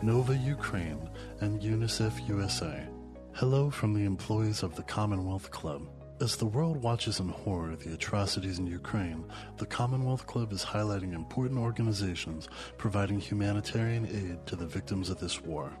Nova Ukraine, and UNICEF USA. Hello from the employees of the Commonwealth Club. As the world watches in horror the atrocities in Ukraine, the Commonwealth Club is highlighting important organizations providing humanitarian aid to the victims of this war.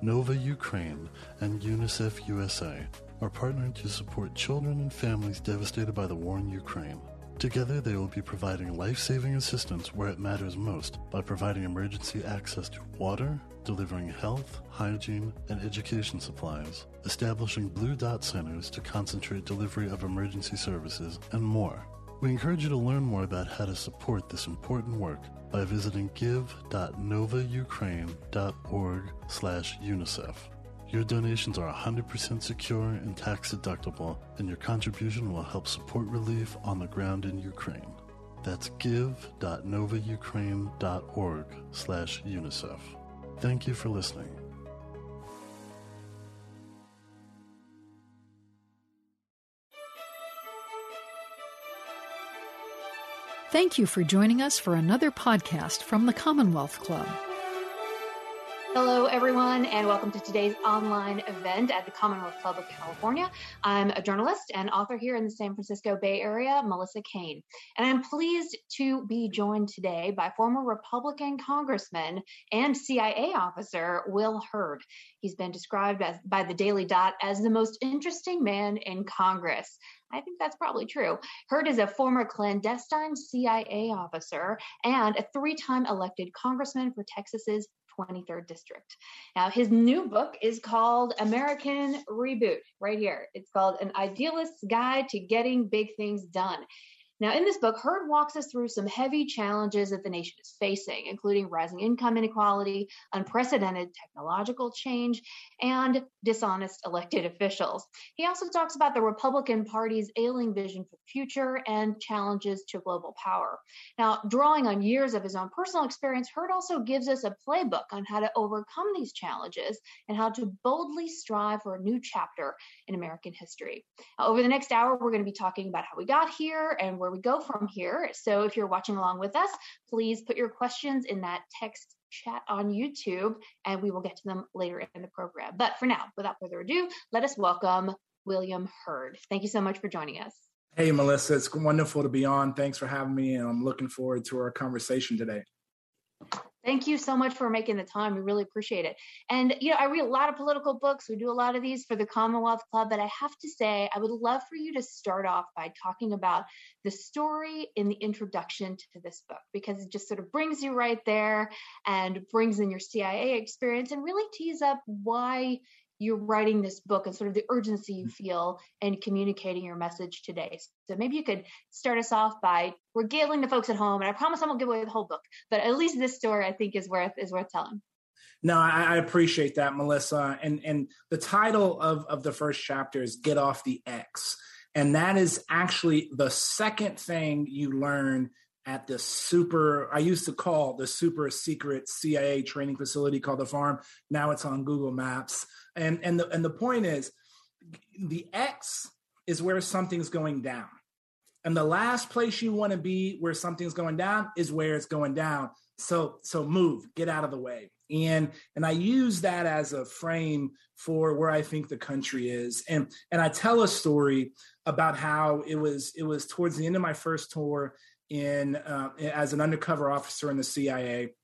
Nova Ukraine and UNICEF USA are partnering to support children and families devastated by the war in Ukraine. Together, they will be providing life saving assistance where it matters most by providing emergency access to water, delivering health, hygiene, and education supplies, establishing Blue Dot centers to concentrate delivery of emergency services, and more. We encourage you to learn more about how to support this important work by visiting give.novaukraine.org slash UNICEF. Your donations are 100% secure and tax deductible, and your contribution will help support relief on the ground in Ukraine. That's give.novaukraine.org slash UNICEF. Thank you for listening. Thank you for joining us for another podcast from the Commonwealth Club. Hello, everyone, and welcome to today's online event at the Commonwealth Club of California. I'm a journalist and author here in the San Francisco Bay Area, Melissa Caen. and I'm pleased to be joined today by former Republican Congressman and CIA officer Will Hurd. He's been described as, by the Daily Dot as the most interesting man in Congress. I think that's probably true. Hurd is a former clandestine CIA officer and a three time elected congressman for Texas's 23rd District. Now, his new book is called American Reboot, right here. It's called An Idealist's Guide to Getting Big Things Done. Now, in this book, Hurd walks us through some heavy challenges that the nation is facing, including rising income inequality, unprecedented technological change, and dishonest elected officials. He also talks about the Republican Party's ailing vision for the future and challenges to global power. Now, drawing on years of his own personal experience, Hurd also gives us a playbook on how to overcome these challenges and how to boldly strive for a new chapter in American history. Now, over the next hour, we're going to be talking about how we got here and where we go from here. So if you're watching along with us, please put your questions in that text chat on YouTube and we will get to them later in the program. But for now, without further ado, let us welcome William Hurd. Thank you so much for joining us. Hey, Melissa, it's wonderful to be on. Thanks for having me, and I'm looking forward to our conversation today. Thank you so much for making the time. We really appreciate it. And, you know, I read a lot of political books. We do a lot of these for the Commonwealth Club. But I have to say, I would love for you to start off by talking about the story in the introduction to this book, because it just sort of brings you right there and brings in your CIA experience and really tees up why you're writing this book and sort of the urgency you mm-hmm. feel in communicating your message today. So maybe you could start us off by regaling the folks at home, and I promise I won't give away the whole book, but at least this story I think is worth is worth telling. No, I, I appreciate that, Melissa. And and the title of of the first chapter is "Get Off the X," and that is actually the second thing you learn at the super i used to call the super secret cia training facility called the farm. Now it's on google maps. And and the and the point is the x is where something's going down. And the last place you want to be where something's going down is where it's going down. So so move get out of the way. And and i use that as a frame for where i think the country is. And and i tell a story about how it was it was towards the end of my first tour in uh, as an undercover officer in the CIA,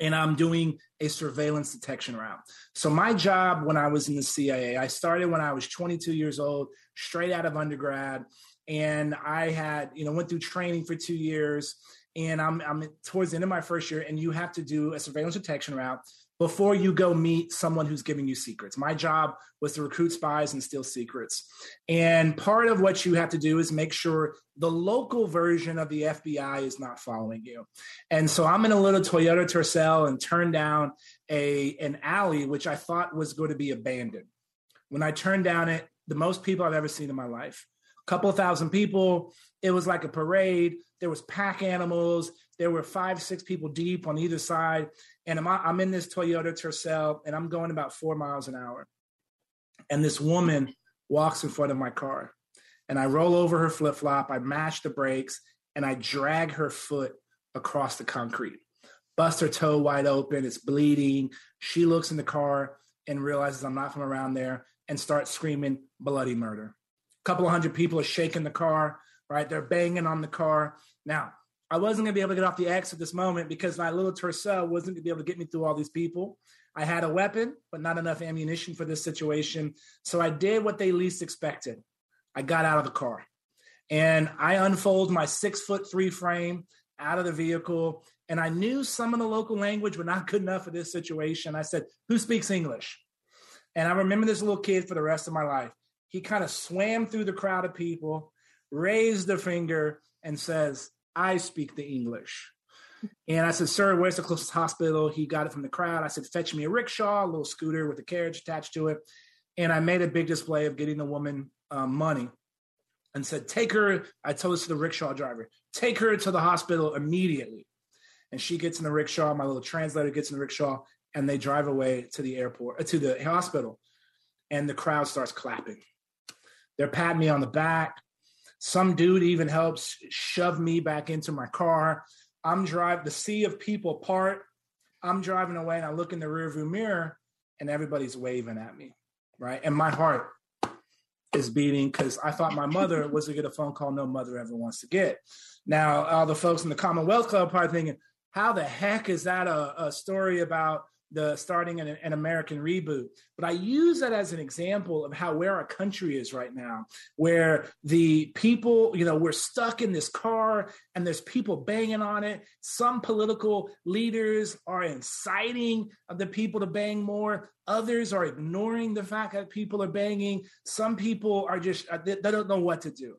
and I'm doing a surveillance detection route. So my job when I was in the CIA, I started when I was 22 years old, straight out of undergrad, and I had you know went through training for two years, and I'm I'm towards the end of my first year, and you have to do a surveillance detection route before you go meet someone who's giving you secrets. My job was to recruit spies and steal secrets. And part of what you have to do is make sure the local version of the FBI is not following you. And so I'm in a little Toyota Tercel and turned down a an alley which I thought was going to be abandoned. When I turned down it, the most people I've ever seen in my life. A couple of thousand people. It was like a parade. There was pack animals. There were five, six people deep on either side and I'm, I'm in this Toyota Tercel and I'm going about four miles an hour. And this woman walks in front of my car and I roll over her flip flop, I mash the brakes, and I drag her foot across the concrete. bust her toe wide open. It's bleeding. She looks in the car and realizes I'm not from around there and starts screaming bloody murder. A couple of hundred people are shaking the car, right? They're banging on the car. Now, I wasn't going to be able to get off the X at this moment because my little Tercel wasn't going to be able to get me through all these people. I had a weapon, but not enough ammunition for this situation. So I did what they least expected. I got out of the car and I unfold my six foot three frame out of the vehicle. And I knew some of the local language were not good enough for this situation. I said, Who speaks English? And I remember this little kid for the rest of my life. He kind of swam through the crowd of people, raised a finger, and says, I speak the English. And I said, Sir, where's the closest hospital? He got it from the crowd. I said, Fetch me a rickshaw, a little scooter with a carriage attached to it. And I made a big display of getting the woman um, money and said, Take her. I told this to the rickshaw driver, take her to the hospital immediately. And she gets in the rickshaw. My little translator gets in the rickshaw, and they drive away to the airport, uh, to the hospital. And the crowd starts clapping. They're patting me on the back. Some dude even helps shove me back into my car. I'm driving, the sea of people part. I'm driving away and I look in the rearview mirror and everybody's waving at me, right? And my heart is beating because I thought my mother was to get a phone call no mother ever wants to get. Now, all the folks in the Commonwealth Club are probably thinking, how the heck is that a, a story about the starting an, an, American reboot. But I use that as an example of how where our country is right now, where the people, you know, we're stuck in this car and there's people banging on it. Some political leaders are inciting the people to bang more. Others are ignoring the fact that people are banging. Some people are just, uh, they, they don't know what to do.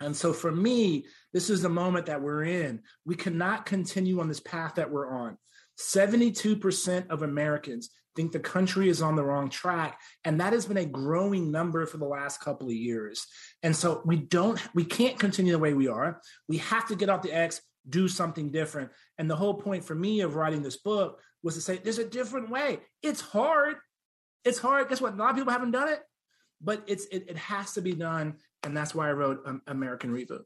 And so for me, this is the moment that we're in. We cannot continue on this path that we're on. 72% of Americans think the country is on the wrong track and that has been a growing number for the last couple of years. And so we don't we can't continue the way we are. We have to get off the x do something different. And the whole point for me of writing this book was to say there's a different way. It's hard. It's hard. Guess what? A lot of people haven't done it but it's it, it has to be done. And that's why i wrote um, american reboot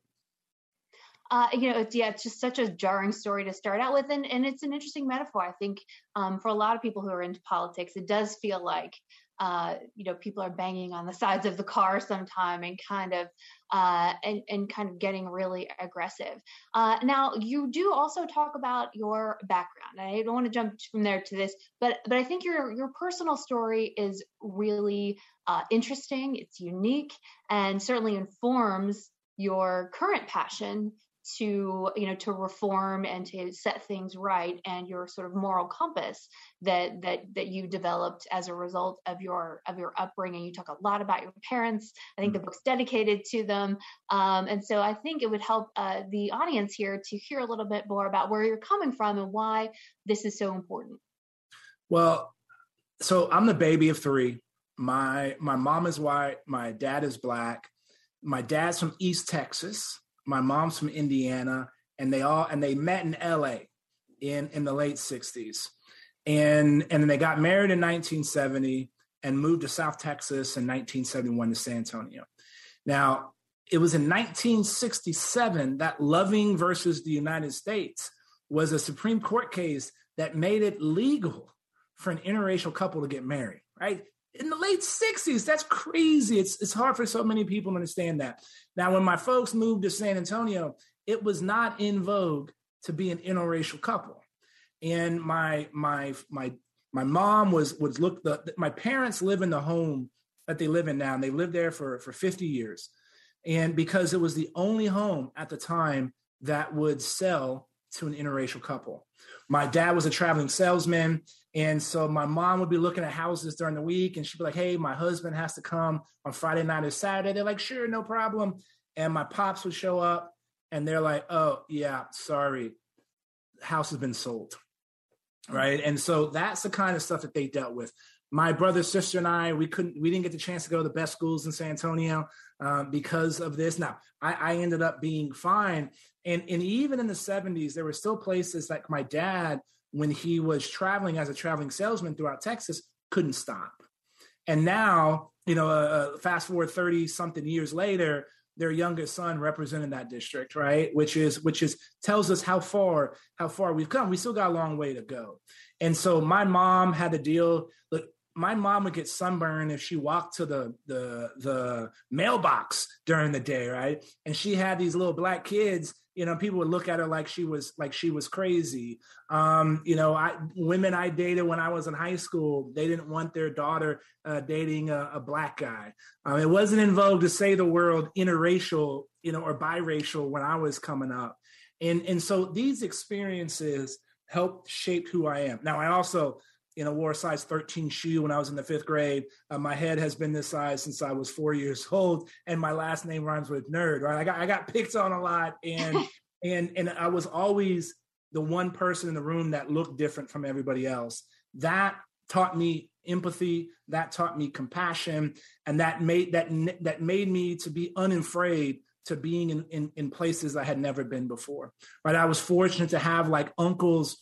uh, you know, it's, yeah, it's just such a jarring story to start out with, and, and it's an interesting metaphor. I think um, for a lot of people who are into politics, it does feel like uh, you know people are banging on the sides of the car sometime and kind of uh, and and kind of getting really aggressive. Uh, now you do also talk about your background. I don't want to jump from there to this, but but I think your your personal story is really uh, interesting. It's unique and certainly informs your current passion to you know to reform and to set things right and your sort of moral compass that that that you developed as a result of your of your upbringing. You talk a lot about your parents. I think the mm-hmm. book's dedicated to them. Um, and so i think it would help uh, the audience here to hear a little bit more about where you're coming from and why this is so important. Well so i'm the baby of three. My my mom is white my dad is black. My dad's from east texas my mom's from Indiana, and they all and they met in L.A. in in the late '60s, and and then they got married in 1970 and moved to South Texas in 1971 to San Antonio. Now, it was in 1967 that Loving versus the United States was a Supreme Court case that made it legal for an interracial couple to get married, right? In the late 60s, that's crazy. It's, it's hard for so many people to understand that. Now, when my folks moved to San Antonio, it was not in vogue to be an interracial couple. And my my my my mom was was look the my parents live in the home that they live in now, and they lived there for for 50 years. And because it was the only home at the time that would sell to an interracial couple. My dad was a traveling salesman. And so my mom would be looking at houses during the week and she'd be like, hey, my husband has to come on Friday night or Saturday. They're like, sure, no problem. And my pops would show up and they're like, oh, yeah, sorry, house has been sold. Right. And so that's the kind of stuff that they dealt with. My brother, sister, and I, we couldn't, we didn't get the chance to go to the best schools in San Antonio um, because of this. Now, I, I ended up being fine. And, and even in the 70s, there were still places like my dad when he was traveling as a traveling salesman throughout Texas, couldn't stop. And now, you know, uh, uh fast forward 30 something years later, their youngest son representing that district, right? Which is which is tells us how far how far we've come. We still got a long way to go. And so my mom had to deal. Look, my mom would get sunburned if she walked to the the the mailbox during the day, right? And she had these little black kids. You know, people would look at her like she was like she was crazy. Um, you know, I women I dated when I was in high school, they didn't want their daughter uh, dating a, a, black guy. Um, it wasn't in vogue to say the word interracial, you know, or biracial when I was coming up. And and so these experiences helped shape who I am. Now I also you know, wore a size 13 shoe when I was in the fifth grade. Uh, my head has been this size since I was four years old, and my last name rhymes with nerd. Right? I got I got picked on a lot, and and and I was always the one person in the room that looked different from everybody else. That taught me empathy. That taught me compassion, and that made that that made me to be unafraid to being in, in, in places I had never been before. Right? I was fortunate to have like uncles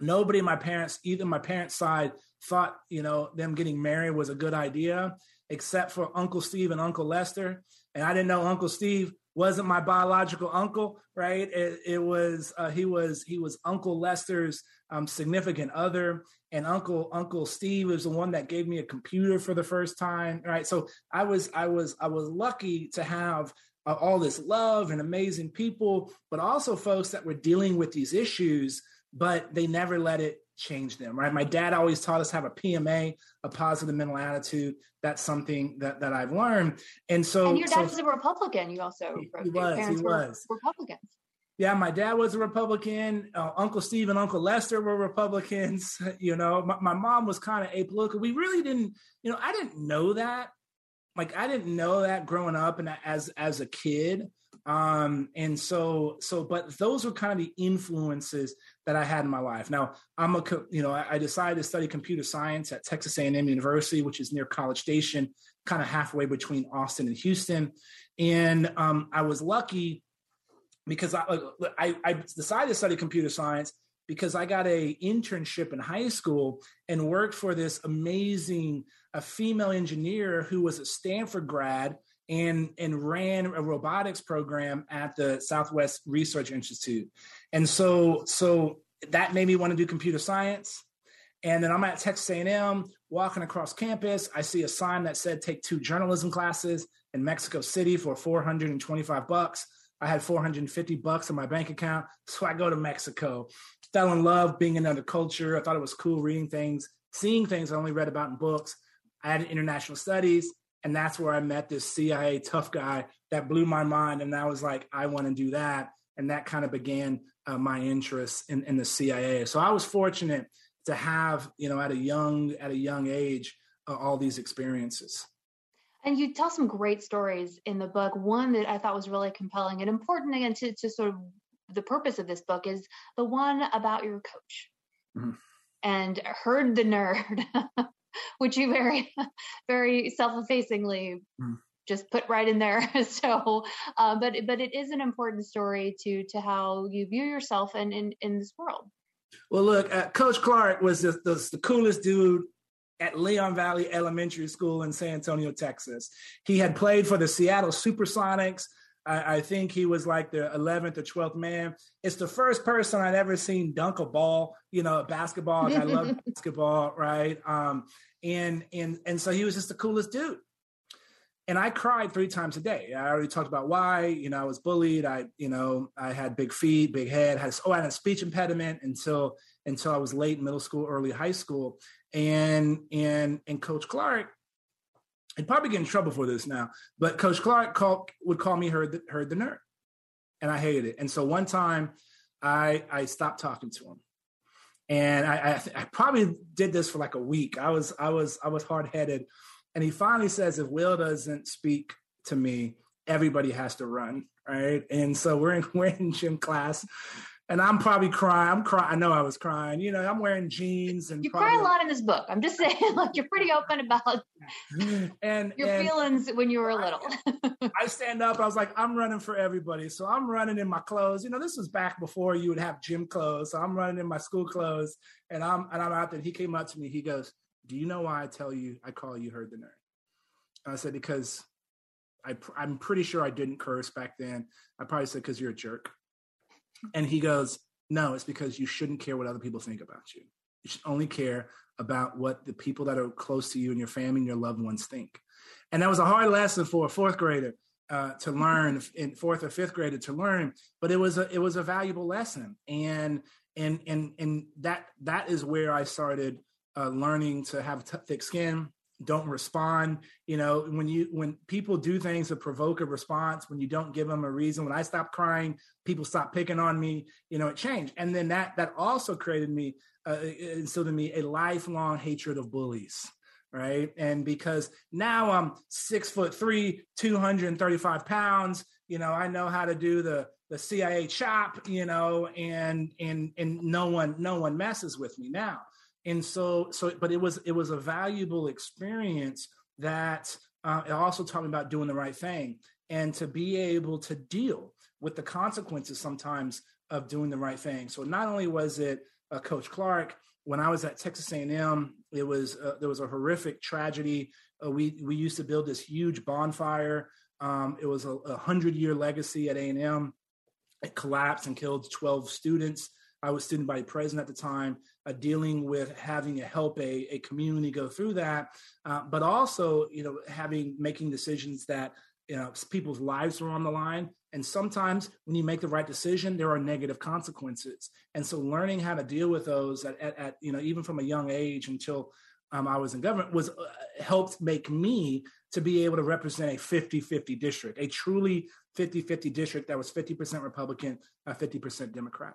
nobody in my parents, either my parents' side, thought you know them getting married was a good idea, except for Uncle Steve and Uncle Lester. And I didn't know Uncle Steve wasn't my biological uncle, right? It, it was uh, he was he was Uncle Lester's um, significant other, and Uncle Uncle Steve was the one that gave me a computer for the first time, right? So I was I was I was lucky to have uh, all this love and amazing people, but also folks that were dealing with these issues but they never let it change them, right? My dad always taught us have a PMA, a positive mental attitude. That's something that, that I've learned. And so, and your dad so, was a Republican. You also he, he was, he was Republicans. Yeah, my dad was a Republican. Uh, Uncle Steve and Uncle Lester were Republicans. You know, my, my mom was kind of apolitical. We really didn't, you know, I didn't know that. Like I didn't know that growing up and as as a kid. Um, and so, so, but those were kind of the influences that I had in my life. Now, I'm a, you know, I, decided to study computer science at Texas A&M University, which is near College Station, kind of halfway between Austin and Houston. And um, I was lucky because I, I, I decided to study computer science because I got a internship in high school and worked for this amazing a female engineer who was a Stanford grad and and ran a robotics program at the Southwest Research Institute. And so so that made me want to do computer science. And then I'm at Texas A&M walking across campus. I see a sign that said take two journalism classes in Mexico City for 425 bucks. I had 450 bucks in my bank account. So I go to Mexico. Fell in love being in another culture. I thought it was cool reading things, seeing things I only read about in books. I had international studies. And that's where I met this CIA tough guy that blew my mind. And I was like, I want to do that. And that kind of began uh, my interest in, in the CIA. So I was fortunate to have, you know, at a young at a young age, uh, all these experiences. And you tell some great stories in the book. One that I thought was really compelling and important again to, to sort of the purpose of this book is the one about your coach. Mm-hmm. And Hurd the nerd which you very, very self-effacingly mm. just put right in there. so, uh, but but it is an important story to to how you view yourself and in, in this world. Well, look, uh, Coach Clark was the, the, the coolest dude at Leon Valley Elementary School in San Antonio, Texas. He had played for the Seattle Supersonics. I, I, think he was like the 11th or 12th man. It's the first person I'd ever seen dunk a ball, you know, basketball. I love basketball, right? Um, and and and so he was just the coolest dude. And I cried three times a day. I already talked about why. You know, I was bullied. I, you know, I had big feet, big head. Had oh, I had a speech impediment until until I was late middle school, early high school. And and and Coach Clark I'd probably get in trouble for this now, but Coach Clark call, would call me Hurd the, Hurd the nerd, and I hated it. And so one time, I I stopped talking to him, and I, I, I probably did this for like a week. I was I was I was hard headed, and he finally says, if Will doesn't speak to me, everybody has to run, right? And so we're in we're in gym class, and I'm probably crying. I'm crying. I know I was crying. You know, I'm wearing jeans and you probably, cry a lot in this book. I'm just saying, like you're pretty open about and your and feelings when you were little. I stand up. I was like, I'm running for everybody. So I'm running in my clothes. You know, this was back before you would have gym clothes. So I'm running in my school clothes, and I'm and I'm out there. He came up to me. He goes, "Do you know why I tell you I call you Hurd the nerd?" And I said, "Because I, I'm pretty sure I didn't curse back then. I probably said, because you're a jerk. And he goes, no, it's because you shouldn't care what other people think about you. You should only care about what the people that are close to you and your family and your loved ones think. And that was a hard lesson for a fourth grader uh, to learn in fourth or fifth grader to learn, but it was a it was a valuable lesson. And and and and that that is where I started uh, learning to have t- thick skin, don't respond. You know when you when people do things to provoke a response when you don't give them a reason when i stopped crying people stopped picking on me you know it changed. And then that that also created me uh, instilled in me a lifelong hatred of bullies right? And because now i'm six foot three 235 pounds you know i know how to do the the cia chop you know and and and no one no one messes with me. Now and so so but it was it was a valuable experience that uh, it also taught me about doing the right thing and to be able to deal with the consequences sometimes of doing the right thing. So not only was it uh, coach clark when i was at texas a&m it was uh, there was a horrific tragedy. Uh, we we used to build this huge bonfire. Um, it was a, a hundred year legacy at a&m it collapsed and killed 12 students I was student body president at the time, uh, dealing with having to help a, a community go through that, uh, but also, you know, having making decisions that you know people's lives are on the line. And sometimes when you make the right decision, there are negative consequences. And so, learning how to deal with those at, at, at you know even from a young age until um, I was in government was uh, helped make me to be able to represent a 50-50 district, a truly 50-50 district that was 50% Republican, uh, 50% Democrat.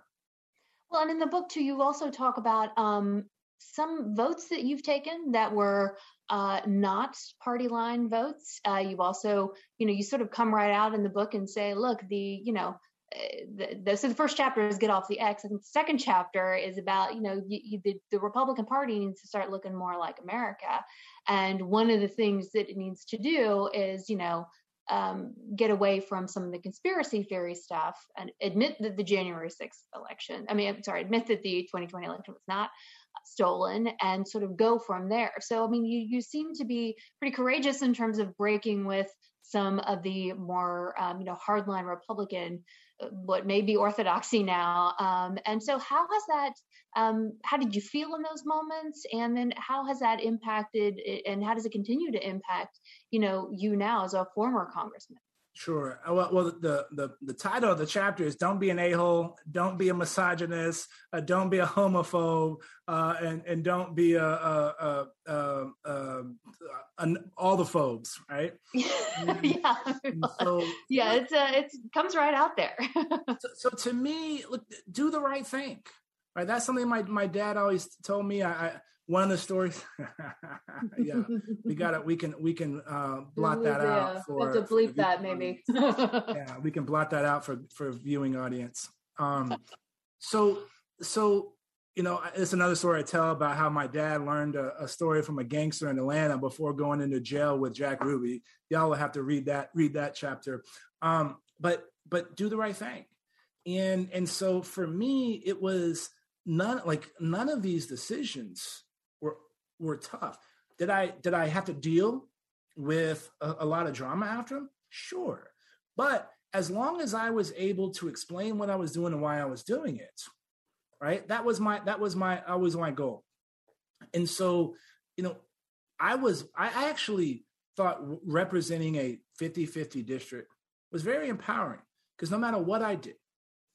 Well, and in the book too, you also talk about um, some votes that you've taken that were uh, not party line votes. Uh, you've also, you know, you sort of come right out in the book and say, look, the, you know, eh, the, the, so the first chapter is get off the X. I think the second chapter is about, you know, you, you, the, the Republican Party needs to start looking more like America. And one of the things that it needs to do is, you know, um, get away from some of the conspiracy theory stuff and admit that the January 6th election, I mean, I'm sorry, admit that the 2020 election was not stolen and sort of go from there. So, I mean, you, you seem to be pretty courageous in terms of breaking with some of the more, um, you know, hardline Republican, uh, what may be orthodoxy now. Um, and so, how has that? Um, how did you feel in those moments? And then, how has that impacted? And how does it continue to impact? You know, you now as a former congressman. Sure. Uh, well, well, the, the the title of the chapter is "Don't be an a-hole, don't be a misogynist, uh, don't be a homophobe, uh, and and don't be a, a, a, a all the phobes." Right? yeah. So, yeah, it's uh, it comes right out there. so, so, to me, look, do the right thing. Right. That's something my my dad always told me. I, I one of the stories yeah we got it we can we can uh blot that yeah. out for have to bleep that maybe. yeah we can blot that out for for viewing audience. Um so so you know it's another story i tell about how my dad learned a, a, story from a gangster in atlanta before going into jail with jack ruby. Y'all will have to read that read that chapter. Um but but do the right thing. And and so for me it was none like none of these decisions were tough. Did I did I have to deal with a, a lot of drama after them? Sure. But as long as I was able to explain what I was doing and why I was doing it, right? That was my that was my always my goal. And so, you know, I was I actually thought representing a 50-50 district was very empowering because no matter what I did,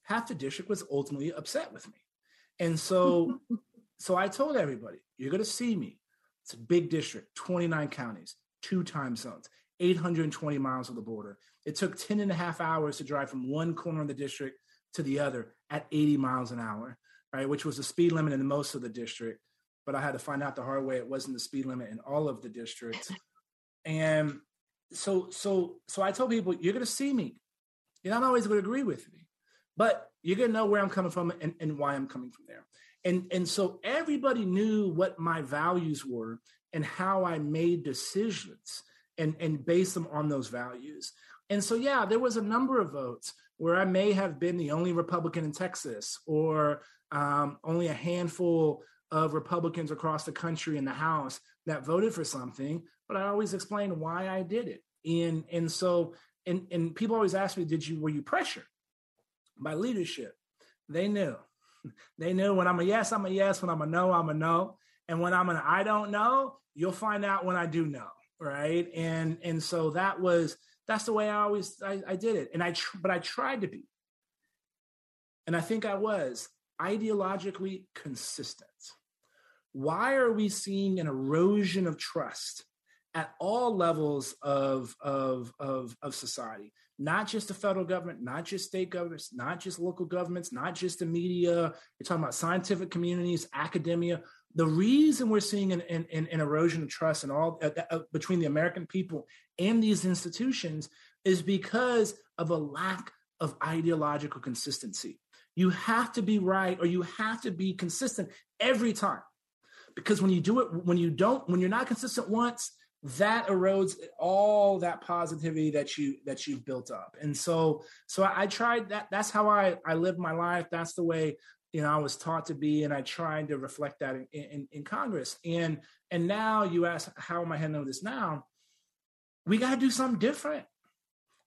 half the district was ultimately upset with me. And so so I told everybody, you're going to see me. It's a big district, 29 counties, two time zones, 820 miles of the border. It took 10 and a half hours to drive from one corner of the district to the other at 80 miles an hour, right? Which was the speed limit in most of the district. But I had to find out the hard way it wasn't the speed limit in all of the districts. and so, so, so I told people, you're going to see me. You're not always going to agree with me, but you're going to know where I'm coming from and, and why I'm coming from there and and so everybody knew what my values were and how i made decisions and and based them on those values and so yeah there was a number of votes where i may have been the only republican in texas or um, only a handful of republicans across the country in the house that voted for something but i always explained why i did it And and so and and people always ask me, did you were you pressured by leadership? They knew. They knew when I'm a yes, I'm a yes. When I'm a no, I'm a no. And when I'm an I don't know, you'll find out when I do know, right? And and so that was that's the way I always I, I did it. And I tr- but I tried to be, and I think I was ideologically consistent. Why are we seeing an erosion of trust at all levels of, of, of, of society? Not just the federal government, not just state governments, not just local governments, not just the media. You're talking about scientific communities, academia. The reason we're seeing an, an, an erosion of trust and all uh, uh, between the American people and these institutions is because of a lack of ideological consistency. You have to be right or you have to be consistent every time. Because when you do it, when you don't, when you're not consistent once, that erodes all that positivity that you that you've built up and so so I, I, tried that that's how i i live my life that's the way you know i was taught to be and i tried to reflect that in, in, in congress and and now you ask how am i handling this now we got to do something different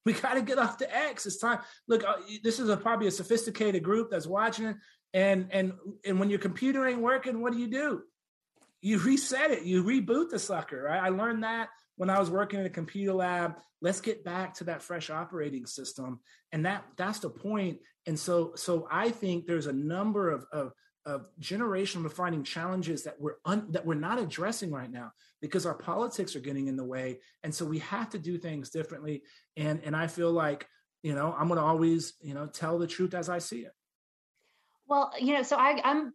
we got to get off the X. It's time. Look, uh, this is a, probably a sophisticated group that's watching it, and and and when your computer ain't working, what do you do? You reset it. You reboot the sucker. Right? I learned that when I was working in a computer lab. Let's get back to that fresh operating system, and that that's the point. And so so I think there's a number of of of generational defining challenges that we're un, that we're not addressing right now because our politics are getting in the way and so we have to do things differently and and i feel like you know i'm to always you know tell the truth as i see it well you know so i i'm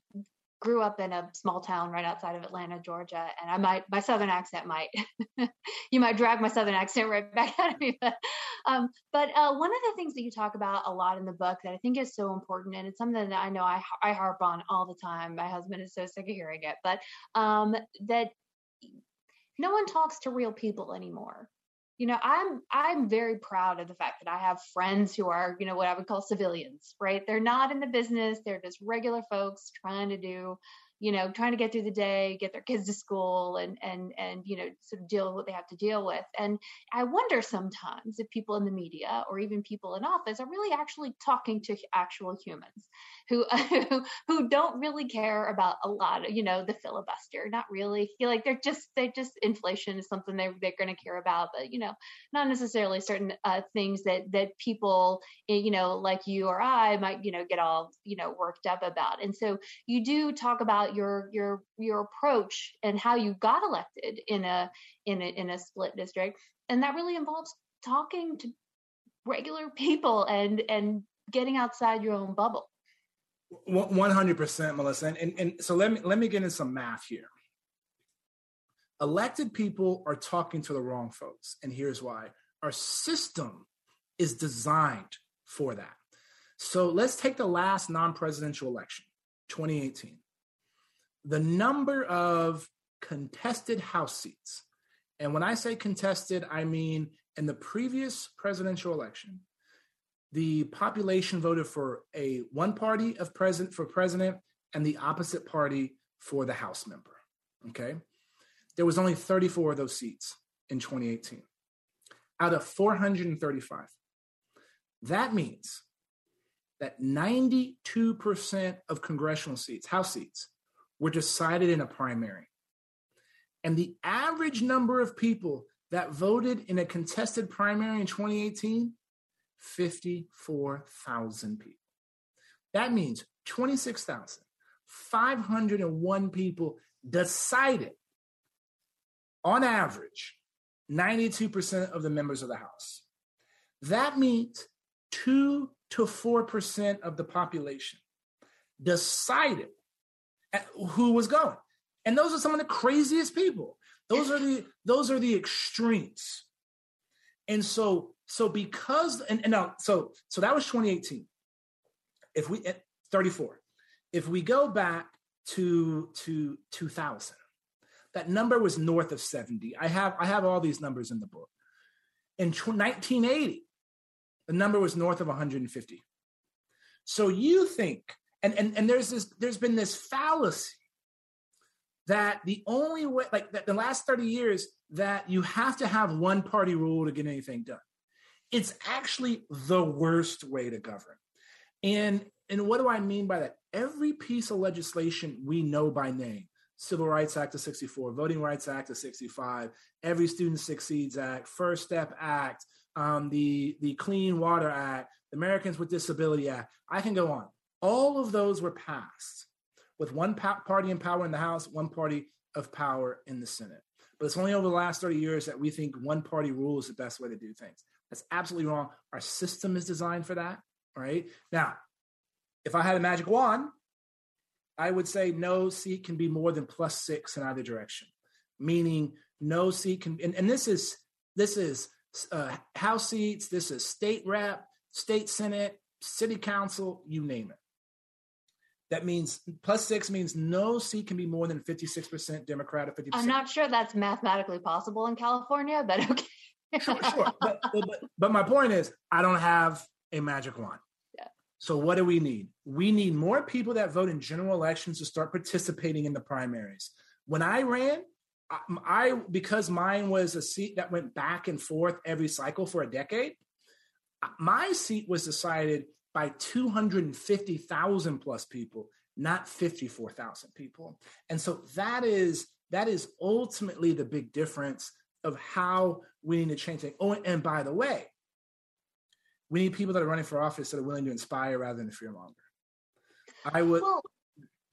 grew up in a small town right outside of Atlanta, Georgia, and I might my southern accent might you might drag my southern accent right back out of me. But, um, but uh, one of the things that you talk about a lot in the book that I think is so important, and it's something that I know I I harp on all the time. My husband is so sick of hearing it, but um, that no one talks to real people anymore you know i'm i'm very proud of the fact that i have friends who are you know what i would call civilians right? They're not in the business. They're just regular folks trying to do you know trying to get through the day get their kids to school and and and you know sort of deal with what they have to deal with. And i wonder sometimes if people in the media or even people in office are really actually talking to actual humans who who don't really care about a lot of you know the filibuster not really. Feel like they're just they just inflation is something they, they're going to care about but you know not necessarily certain uh, things that that people eh, you know like you or i might you know get all you know worked up about. And so you do talk about your your your approach and how you got elected in a in a in a split district. And that really involves talking to regular people and and getting outside your own bubble. 100% melissa. And, and, and so let me let me get into some math here. Elected people are talking to the wrong folks. And here's why. Our system is designed for that. So let's take the last non-presidential election 2018 the number of contested house seats and when i say contested i mean in the previous presidential election the population voted for a one party of president for president and the opposite party for the House member. Okay. There was only 34 of those seats in 2018 out of 435. That means that 92% of congressional seats, House seats, were decided in a primary. And the average number of people that voted in a contested primary in 2018 54,000 people. That means 26,501 people decided, on average, 92% of the members of the House. That means 2 to 4% of the population decided who was going. And those are some of the craziest people. Those are the those are the extremes. And so so because and, and now so so that was 2018. If we at 34, if we go back to to 2000, that number was north of 70. I have I have all these numbers in the book. In 1980, the number was north of 150. So you think, and and and there's this there's been this fallacy that the only way, like the last 30 years, that you have to have one party rule to get anything done. It's actually the worst way to govern. And and what do I mean by that? Every piece of legislation we know by name, Civil Rights Act of 64, Voting Rights Act of 65, Every Student Succeeds Act, First Step Act, um, the, the Clean Water Act, Americans with Disability Act. I can go on. All of those were passed with one party in power in the House, one party of power in the Senate. But it's only over the last 30 years that we think one party rule is the best way to do things. That's absolutely wrong. Our system is designed for that, right? Now, if I had a magic wand, I would say no seat can be more than plus six in either direction, meaning no seat can. And, and this is this is uh, House seats, this is state rep, state senate, city council, you name it. That means plus six means no seat can be more than 56% Democrat or 50%. I'm not sure that's mathematically possible in California, but okay. sure, sure. But, but, but, my point is, I don't have a magic wand. Yeah. So what do we need? We need more people that vote in general elections to start participating in the primaries. When I ran, I, I because mine was a seat that went back and forth every cycle for a decade. My seat was decided by 250,000 plus people, not 54,000 people. And so that is that is ultimately the big difference of how we need to change things. Oh, and by the way, we need people that are running for office that are willing to inspire rather than fear monger. I would. Well,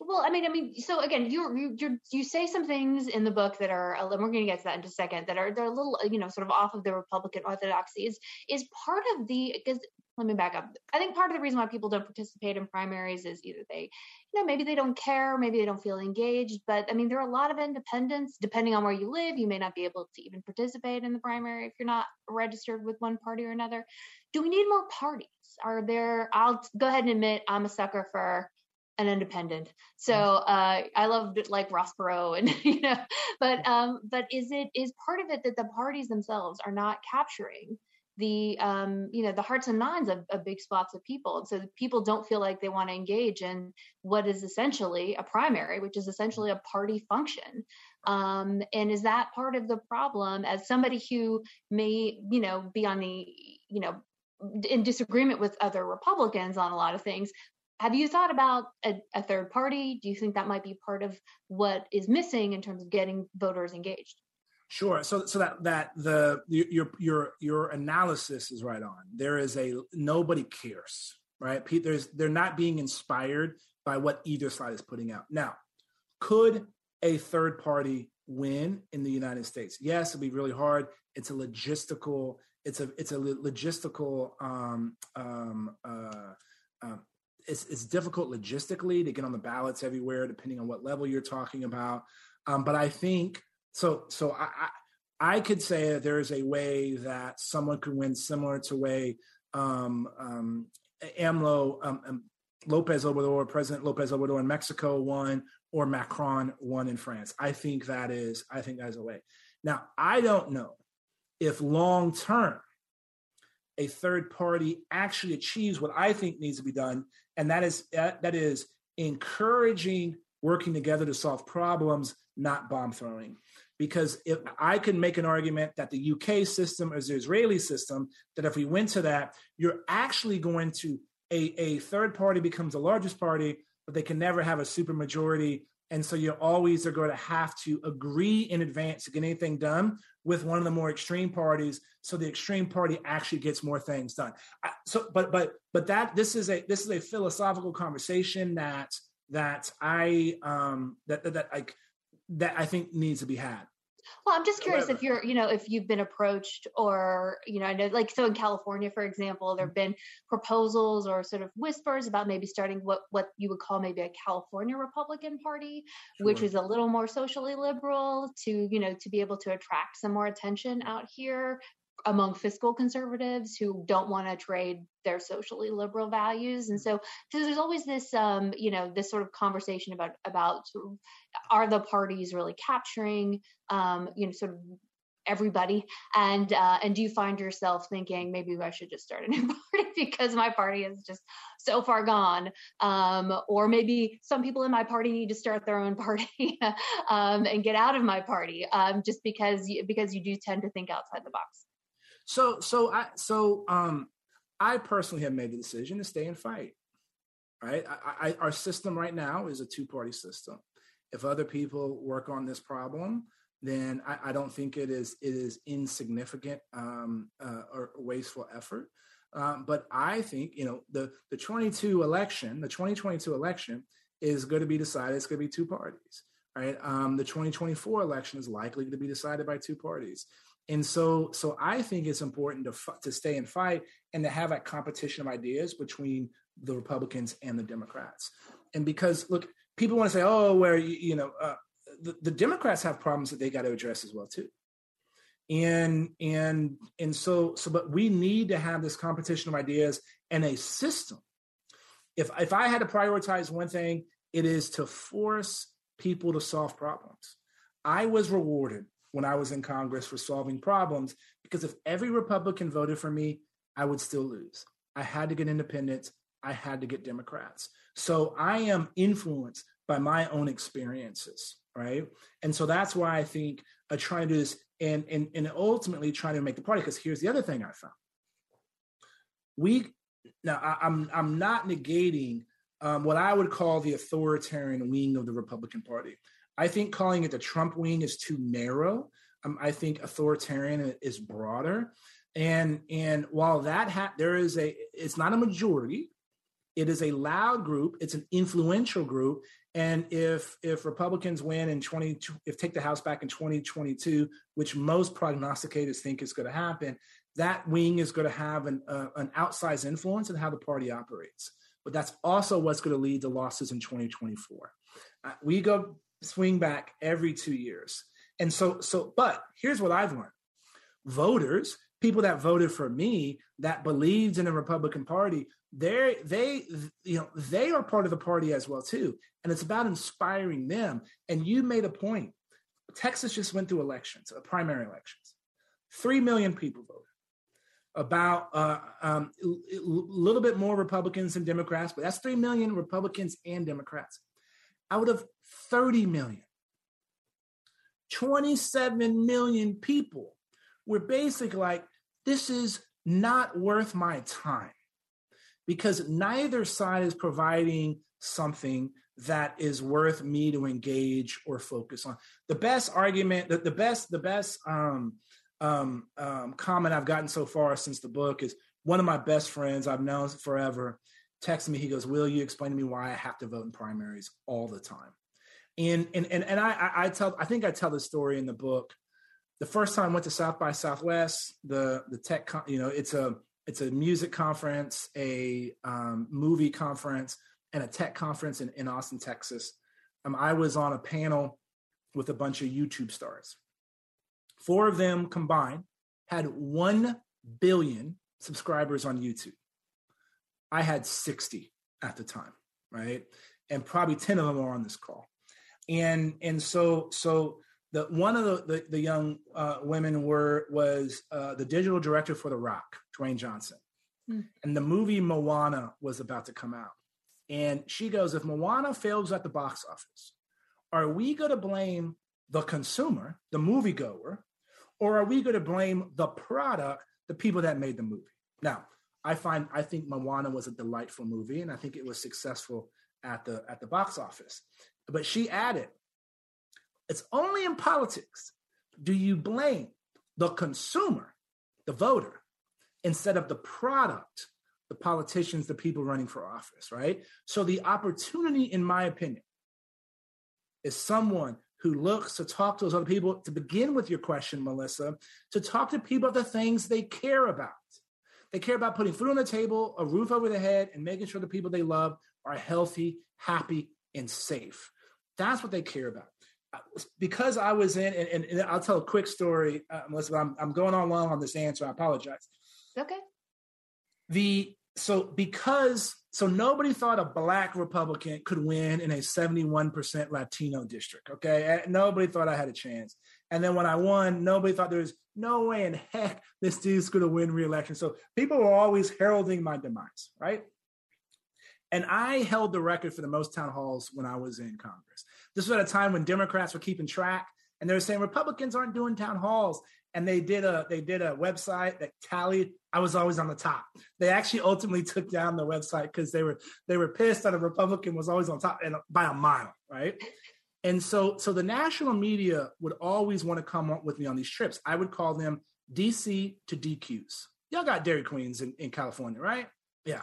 well, I mean, I mean, so again, you you you say some things in the book that are, and we're going to get to that in a second, that are they're a little, you know, sort of off of the Republican orthodoxy. Is is part of the because let me back up. I think part of the reason why people don't participate in primaries is either they, you know, maybe they don't care, maybe they don't feel engaged. But I mean, there are a lot of independents. Depending on where you live, you may not be able to even participate in the primary if you're not registered with one party or another. Do we need more parties? Are there? I'll go ahead and admit I'm a sucker for an independent. So mm. uh, I loved like Ross Perot and you know, but um, but is it is part of it that the parties themselves are not capturing the um, you know the hearts and minds of, of big swaths of people and so people don't feel like they want to engage in what is essentially a primary which is essentially a party function um, and is that part of the problem as somebody who may you know be on the you know in disagreement with other republicans on a lot of things have you thought about a, a third party do you think that might be part of what is missing in terms of getting voters engaged Sure. So so that that the your your your analysis is right on. There is a nobody cares, right? There's they're not being inspired by what either side is putting out. Now, could a third party win in the United States? Yes, it'd be really hard. It's a logistical. It's a it's a logistical. Um, um, uh, um, it's it's difficult logistically to get on the ballots everywhere, depending on what level you're talking about. Um, but I think so so I, I, I could say that there is a way that someone could win similar to way um, um, AMLO um, um, Lopez Obrador, President Lopez Obrador in Mexico won, or Macron won in France. I think that is I think that is a way. Now I don't know if long term a third party actually achieves what I think needs to be done, and that is that is encouraging working together to solve problems, not bomb throwing because if I can make an argument that the UK system is the Israeli system, that if we went to that, you're actually going to a, a third party becomes the largest party, but they can never have a super majority. And so you always are going to have to agree in advance to get anything done with one of the more extreme parties. So the extreme party actually gets more things done. So, but but but that this is a this is a philosophical conversation that that I um that that, that like that I think needs to be had. Well, I'm just curious However. if you're, you know, if you've been approached or, you know, I know like so in California, for example, there have been proposals or sort of whispers about maybe starting what what you would call maybe a California Republican Party, sure. which is a little more socially liberal to, you know, to be able to attract some more attention out here among fiscal conservatives who don't want to trade their socially liberal values. And so, so there's always this um, you know this sort of conversation about about are the parties really capturing um, you know sort of everybody? And uh, and do you find yourself thinking maybe i should just start a new party because my party is just so far gone. Um, or maybe some people in my party need to start their own party um, and get out of my party um, just because you, because you do tend to think outside the box so so i so um i personally have made the decision to stay and fight right I, I, our system right now is a two party system if other people work on this problem then I, I, don't think it is it is insignificant um, uh, or wasteful effort. Um, but I think you know the the 22 election, the 2022 election is going to be decided. It's going to be two parties, right? Um, the 2024 election is likely to be decided by two parties, and so so I think it's important to to stay and fight and to have that competition of ideas between the Republicans and the Democrats. And because look, people want to say, oh, where you, you know. Uh, the, the Democrats have problems that they got to address as well too. And and and so so but we need to have this competition of ideas and a system. If if I had to prioritize one thing, it is to force people to solve problems. I was rewarded when I was in Congress for solving problems because if every Republican voted for me, I would still lose. I had to get independents. I had to get Democrats. So I am influenced by my own experiences right? And so that's why I think uh, trying to do this and, and, and ultimately trying to make the party. Because here's the other thing I found. We now I, am I'm, I'm not negating um, what I would call the authoritarian wing of the Republican Party. I think calling it the Trump wing is too narrow. Um, I think authoritarian is broader. And and while that ha- there is a it's not a majority, it is a loud group, it's an influential group, and if if Republicans win in 20, if take the House back in 2022, which most prognosticators think is going to happen, that wing is going to have an, uh, an outsized influence in how the party operates. But that's also what's going to lead to losses in 2024. Uh, we go swing back every two years. And so, so, but here's what I've learned. Voters, people that voted for me, that believed in the Republican Party, they they you know they are part of the party as well too. And it's about inspiring them. And you made a point. Texas just went through elections uh, primary elections. 3 million people voted. About uh, um, a little bit more republicans than democrats but that's 3 million republicans and democrats out of 30 million 27 million people were basically like this is not worth my time because neither side is providing something that is worth me to engage or focus on. The best argument, the, the best, the best um, um, um, comment I've gotten so far since the book is one of my best friends I've known forever texted me. He goes, "Will you explain to me why I have to vote in primaries all the time?" And and and and I I tell I think I tell the story in the book. The first time I went to South by Southwest, the the tech, you know, it's a it's a music conference, a um, movie conference, and a tech conference in, in Austin, Texas. Um, I was on a panel with a bunch of YouTube stars. Four of them combined had 1 billion subscribers on YouTube. I had 60 at the time, right? And probably 10 of them are on this call. And and so so the one of the the, the young uh, women were was uh, the digital director for The Rock, Dwayne Johnson, mm. and the movie Moana was about to come out, and she goes, "If Moana fails at the box office, are we going to blame the consumer, the moviegoer, or are we going to blame the product, the people that made the movie?" Now, I find I think Moana was a delightful movie, and I think it was successful at the at the box office. But she added, it's only in politics do you blame the consumer, the voter, instead of the product, the politicians, the people running for office, right? So the opportunity, in my opinion, is someone who looks to talk to those other people, to begin with your question, Melissa, to talk to people the things they care about. They care about putting food on the table, a roof over their head, and making sure the people they love are healthy, happy, and safe. That's what they care about because I was in, and, and, and, I'll tell a quick story, uh, Melissa. I'm, I'm going on long on this answer. I apologize. Okay. The so because so nobody thought a black Republican could win in a 71% Latino district. Okay. Nobody thought I had a chance. And then when I won, nobody thought there was no way in heck this dude's going to win reelection. So people were always heralding my demise, right? And I held the record for the most town halls when I was in Congress. This was at a time when Democrats were keeping track and they were saying Republicans aren't doing town halls. And they did a they did a website that tallied. I was always on the top. They actually ultimately took down the website because they were they were pissed that a Republican was always on top and by a mile, right? And so so the national media would always want to come up with me on these trips. I would call them DC to DQs. Y'all got Dairy Queens in, in California, right? Yeah.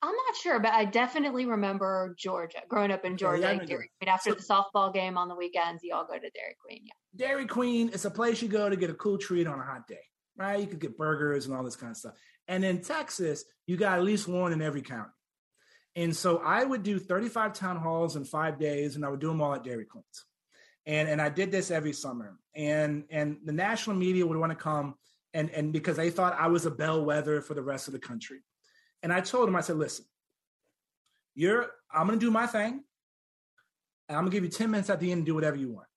I'm not sure, but I definitely remember Georgia. Growing up in Georgia, yeah, Dairy Queen. After so, the softball game on the weekends, you all go to Dairy Queen. Yeah. Dairy Queen is a place you go to get a cool treat on a hot day, right? You could get burgers and all this kind of stuff. And in Texas, you got at least one in every county. And so I would do 35 town halls in five days, and I would do them all at Dairy Queens. And and I did this every summer. And and the national media would want to come and and because they thought I was a bellwether for the rest of the country. And I told them, I said, listen, you're I'm gonna do my thing, and I'm gonna give you 10 minutes at the end and do whatever you want.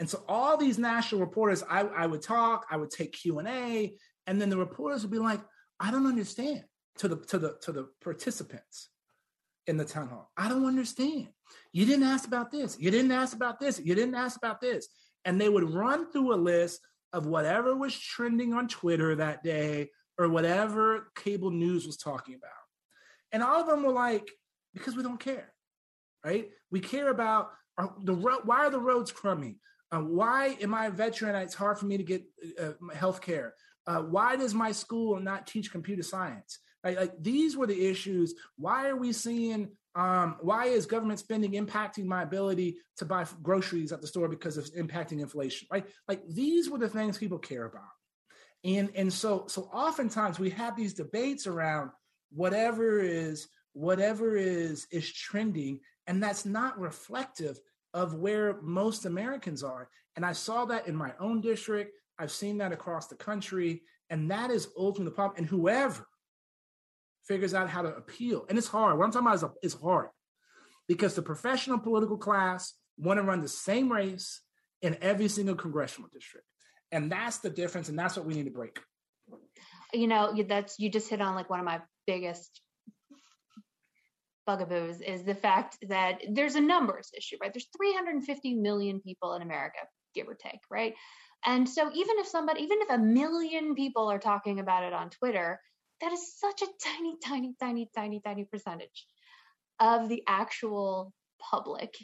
And so all these national reporters, I, I would talk, I would take Q&A, and then the reporters would be like, I don't understand to the to the to the participants in the town hall. I don't understand. You didn't ask about this. You didn't ask about this. You didn't ask about this. And they would run through a list of whatever was trending on Twitter that day or whatever cable news was talking about. And all of them were like, because we don't care, right? We care about our, the road. Why are the roads crummy? Uh, why am I a veteran? It's hard for me to get uh, health care. Uh, why does my school not teach computer science? Right? Like these were the issues. Why are we seeing? Um, why is government spending impacting my ability to buy groceries at the store because it's impacting inflation? Right? Like these were the things people care about. And and so so oftentimes we have these debates around whatever is whatever is is trending, and that's not reflective of where most Americans are. And I saw that in my own district. I've seen that across the country, and that is ultimately the problem. And whoever figures out how to appeal, and it's hard. What I'm talking about is, is hard because the professional political class want to run the same race in every single congressional district. And that's the difference. And that's what we need to break. You know, that's you just hit on like one of my biggest bugaboos is the fact that there's a numbers issue, right? There's 350 million people in America, give or take, right? And so even if somebody, even if a million people are talking about it on Twitter, that is such a tiny, tiny, tiny, tiny, tiny percentage of the actual public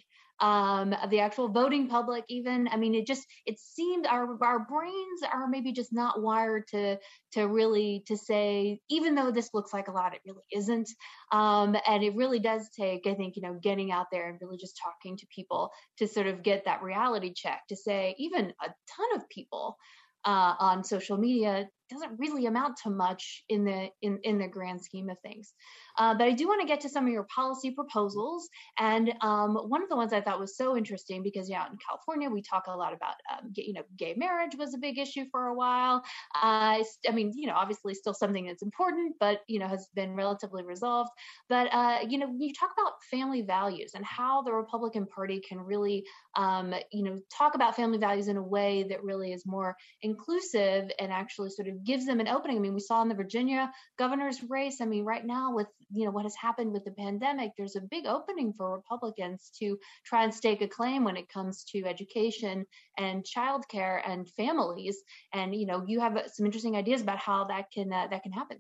um, of the actual voting public even. I mean it just it seemed our our brains are maybe just not wired to to really to say even though this looks like a lot it really isn't. Um, and it really does take i think you know getting out there and really just talking to people to sort of get that reality check to say even a ton of people uh, on social media doesn't really amount to much in the in, in the grand scheme of things. Uh, but I do want to get to some of your policy proposals. And um, one of the ones I thought was so interesting because, yeah, in California, we talk a lot about, um, you know, gay marriage was a big issue for a while. Uh, I mean, you know, obviously still something that's important, but, you know, has been relatively resolved. But, uh, you know, you talk about family values and how the Republican Party can really, um, you know, talk about family values in a way that really is more inclusive and actually sort of gives them an opening. I mean, we saw in the Virginia governor's race. I mean, right now with you know what has happened with the pandemic there's a big opening for republicans to try and stake a claim when it comes to education and childcare and families and you know you have some interesting ideas about how that can uh, that can happen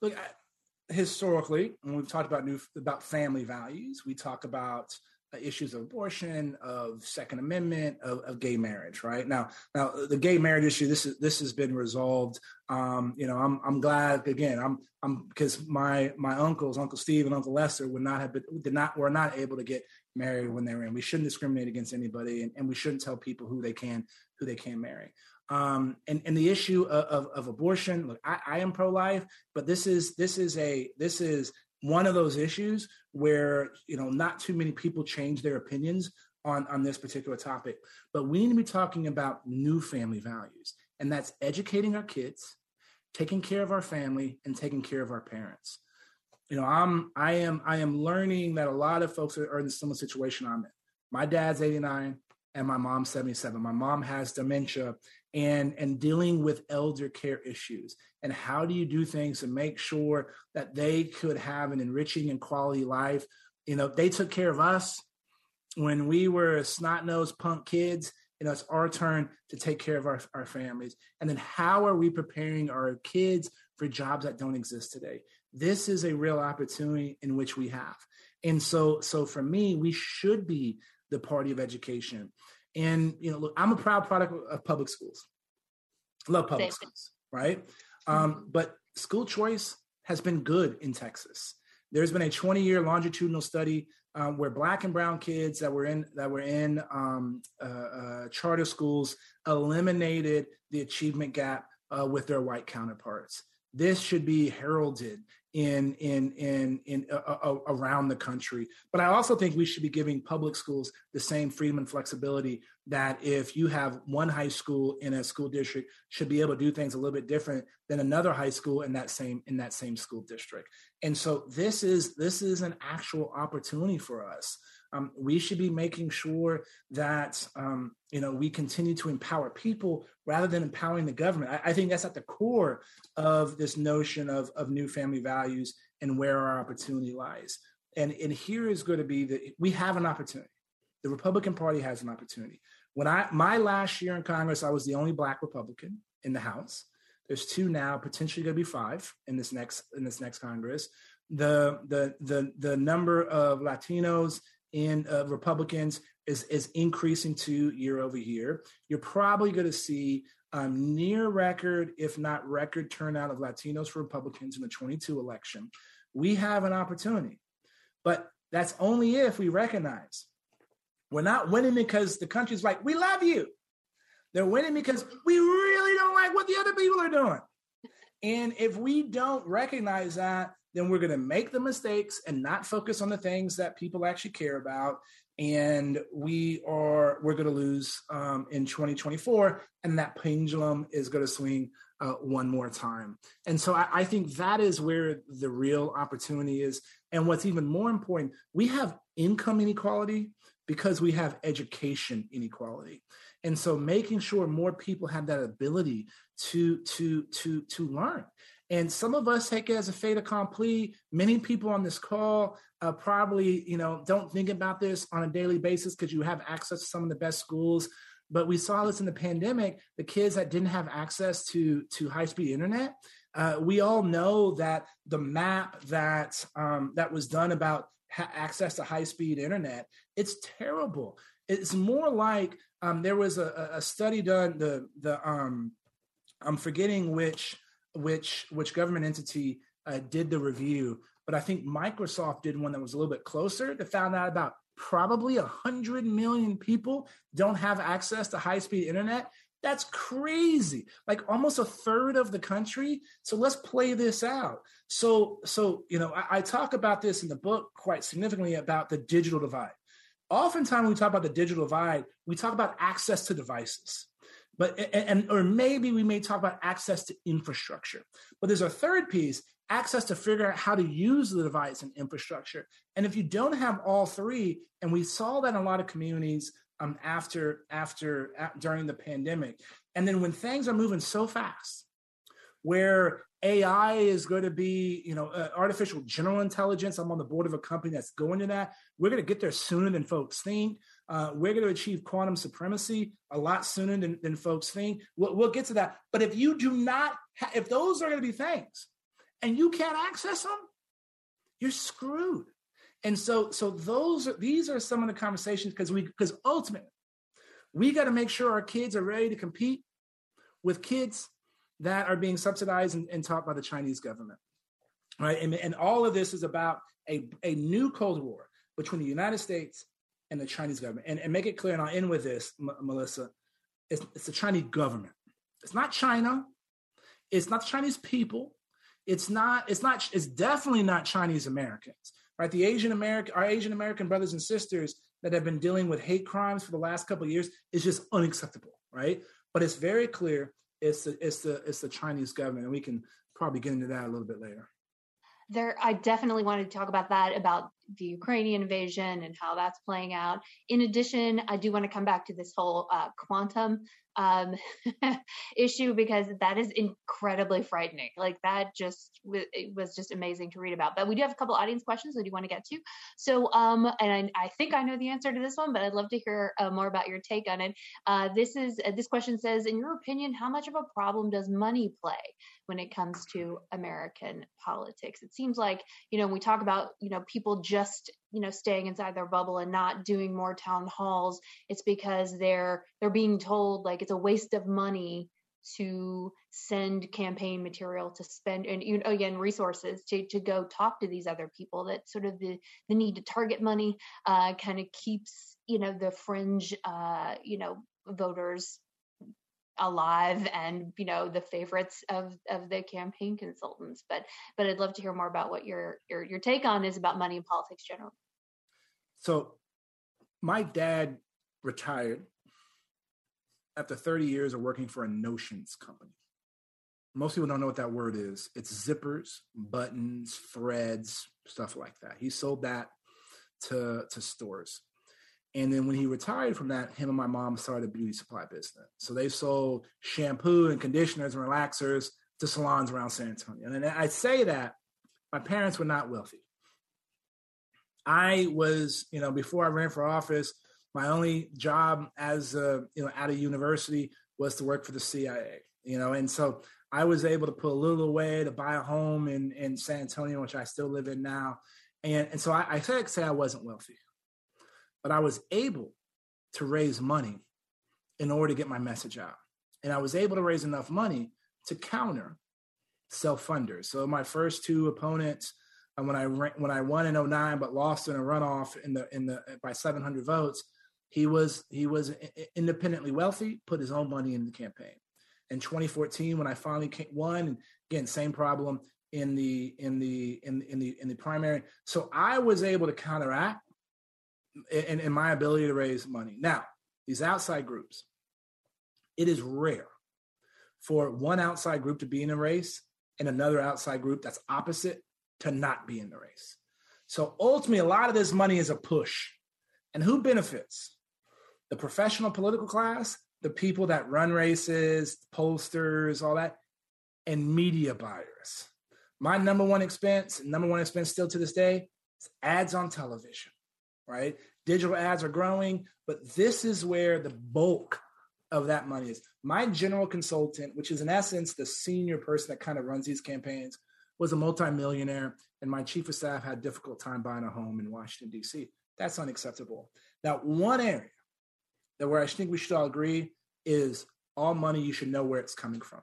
look historically when we've talked about new about family values we talk about issues of abortion, of Second Amendment, of, of, gay marriage. Right now, now the gay marriage issue this is this has been resolved. Um, you know, I'm I'm glad again. I'm I'm because my my uncles, Uncle Steve and Uncle Lester, would not have been did not were not able to get married when they were in. We shouldn't discriminate against anybody, and, and we shouldn't tell people who they can who they can marry. Um, and, and the issue of, of, of abortion, look, I, I am pro life, but this is this is a this is one of those issues where you know not too many people change their opinions on on this particular topic but we need to be talking about new family values and that's educating our kids taking care of our family and taking care of our parents you know, I'm I am I am learning that a lot of folks are, in a similar situation I'm in. My dad's 89 and my mom's 77. My mom has dementia and and dealing with elder care issues. And how do you do things to make sure that they could have an enriching and quality life? You know they took care of us. When we were snot-nosed punk kids you know it's our turn to take care of our, our families. And then how are we preparing our kids for jobs that don't exist today? This is a real opportunity in which we have. And so so for me we should be the party of education and you know, look, I'm a proud product of public schools. love public Same. schools, right? Mm-hmm. Um, but school choice has been good in Texas. There's been a 20 year longitudinal study um, where black and brown kids that were in that were in um, uh, uh, charter schools eliminated the achievement gap uh, with their white counterparts. This should be heralded in in in in uh, uh, around the country. But i also think we should be giving public schools the same freedom and flexibility that if you have one high school in a school district should be able to do things a little bit different than another high school in that same in that same school district. And so this is this is an actual opportunity for us um, we should be making sure that um, you know we continue to empower people rather than empowering the government. I, I, think that's at the core of this notion of of new family values and where our opportunity lies. And and here is going to be that we have an opportunity. The Republican Party has an opportunity. When I my last year in Congress, I was the only Black Republican in the House. There's two now, potentially going to be five in this next in this next Congress. The the the the number of Latinos in uh, Republicans is is increasing to year over year. You're probably going to see um, near record, if not record, turnout of Latinos for Republicans in the 22 election. We have an opportunity, but that's only if we recognize we're not winning because the country's like, we love you. They're winning because we really don't like what the other people are doing. And if we don't recognize that, then we're going to make the mistakes and not focus on the things that people actually care about. And we are we're going to lose um, in 2024 and that pendulum is going to swing uh, one more time. And so I, I think that is where the real opportunity is. And what's even more important we have income inequality because we have education inequality. And so making sure more people have that ability to to to to learn and some of us take it as a fait accompli. Many people on this call uh, probably, you know, don't think about this on a daily basis because you have access to some of the best schools. But we saw this in the pandemic. The kids that didn't have access to to high speed internet. Uh, we all know that the map that um, that was done about ha- access to high speed internet it's terrible. It's more like um, there was a, a study done. The the um, I'm forgetting which which which government entity uh, did the review, but I think Microsoft did one that was a little bit closer to found out about probably a hundred million people don't have access to high speed internet. That's crazy. Like almost a third of the country. So let's play this out. So, so you know, I, I talk about this in the book quite significantly about the digital divide. Oftentimes, when we talk about the digital divide, we talk about access to devices but and or maybe we may talk about access to infrastructure but there's a third piece access to figure out how to use the device and infrastructure and if you don't have all three and we saw that in a lot of communities um, after after during the pandemic and then when things are moving so fast where AI is going to be, you know, uh, artificial general intelligence. I'm on the board of a company that's going to that. We're going to get there sooner than folks think. Uh, we're going to achieve quantum supremacy a lot sooner than, than folks think. We'll, we'll, get to that. But if you do not, ha- if those are going to be things, and you can't access them, you're screwed. And so, so those are these are some of the conversations because we because ultimately we got to make sure our kids are ready to compete with kids that are being subsidized and, and taught by the Chinese government, right? And, and all of this is about a, a new Cold War between the United States and the Chinese government. And, and make it clear, and I'll end with this, M- Melissa. It's, it's the Chinese government. It's not China. It's not the Chinese people. It's not. It's not. It's definitely not Chinese Americans. Right. The Asian American, our Asian American brothers and sisters that have been dealing with hate crimes for the last couple of years is just unacceptable. Right. But it's very clear. It's the it's the it's the Chinese government, and we can probably get into that a little bit later. There i definitely wanted to talk about that about the ukrainian invasion and how that's playing out. In addition i do want to come back to this whole uh, quantum um, issue because that is incredibly frightening. Like that just it was just amazing to read about. But we do have a couple audience questions that you want to get to. So um and I, I, think i know the answer to this one but i'd love to hear uh, more about your take on it. Uh, this is uh, this question says in your opinion how much of a problem does money play when it comes to American politics. It seems like, you know, we talk about, you know, people just, you know, staying inside their bubble and not doing more town halls, it's because they're they're being told like it's a waste of money to send campaign material to spend and you know, again resources to, to go talk to these other people that sort of the the need to target money uh, kind of keeps you know the fringe uh, you know voters alive and you know the favorites of of the campaign consultants but but i'd love to hear more about what your your your take on is about money in politics generally. So my dad retired after 30 years of working for a notions company. Most people don't know what that word is. It's zippers buttons threads stuff like that. He sold that to to stores and then when he retired from that, him and my mom started a beauty supply business. So they sold shampoo and conditioners and relaxers to salons around San Antonio. And I say that my parents were not wealthy. I was, you know, before I ran for office, my only job as a, you know, at a university was to work for the CIA, you know, and so I was able to put a little away to buy a home in, in San Antonio, which I still live in now. And, and so I, I say I wasn't wealthy but I was able to raise money in order to get my message out. And I was able to raise enough money to counter self funders. So my first two opponents, and uh, when I when I won in 09 but lost in a runoff in the in the by 700 votes, he was he was independently wealthy, put his own money in the campaign. In 2014, when I finally came, won, and again same problem in the in the in in the in the primary. So I was able to counteract in, in my ability to raise money. Now, these outside groups, it is rare for one outside group to be in a race and another outside group that's opposite to not be in the race. So ultimately, a lot of this money is a push. And who benefits? The professional political class, the people that run races, posters, all that, and media buyers. My number one expense, number one expense still to this day, is ads on television right? Digital ads are growing, but this is where the bulk of that money is. My general consultant, which is in essence the senior person that kind of runs these campaigns, was a multimillionaire, and my chief of staff had difficult time buying a home in Washington, D.C. That's unacceptable. Now, one area that where I think we should all agree is all money you should know where it's coming from.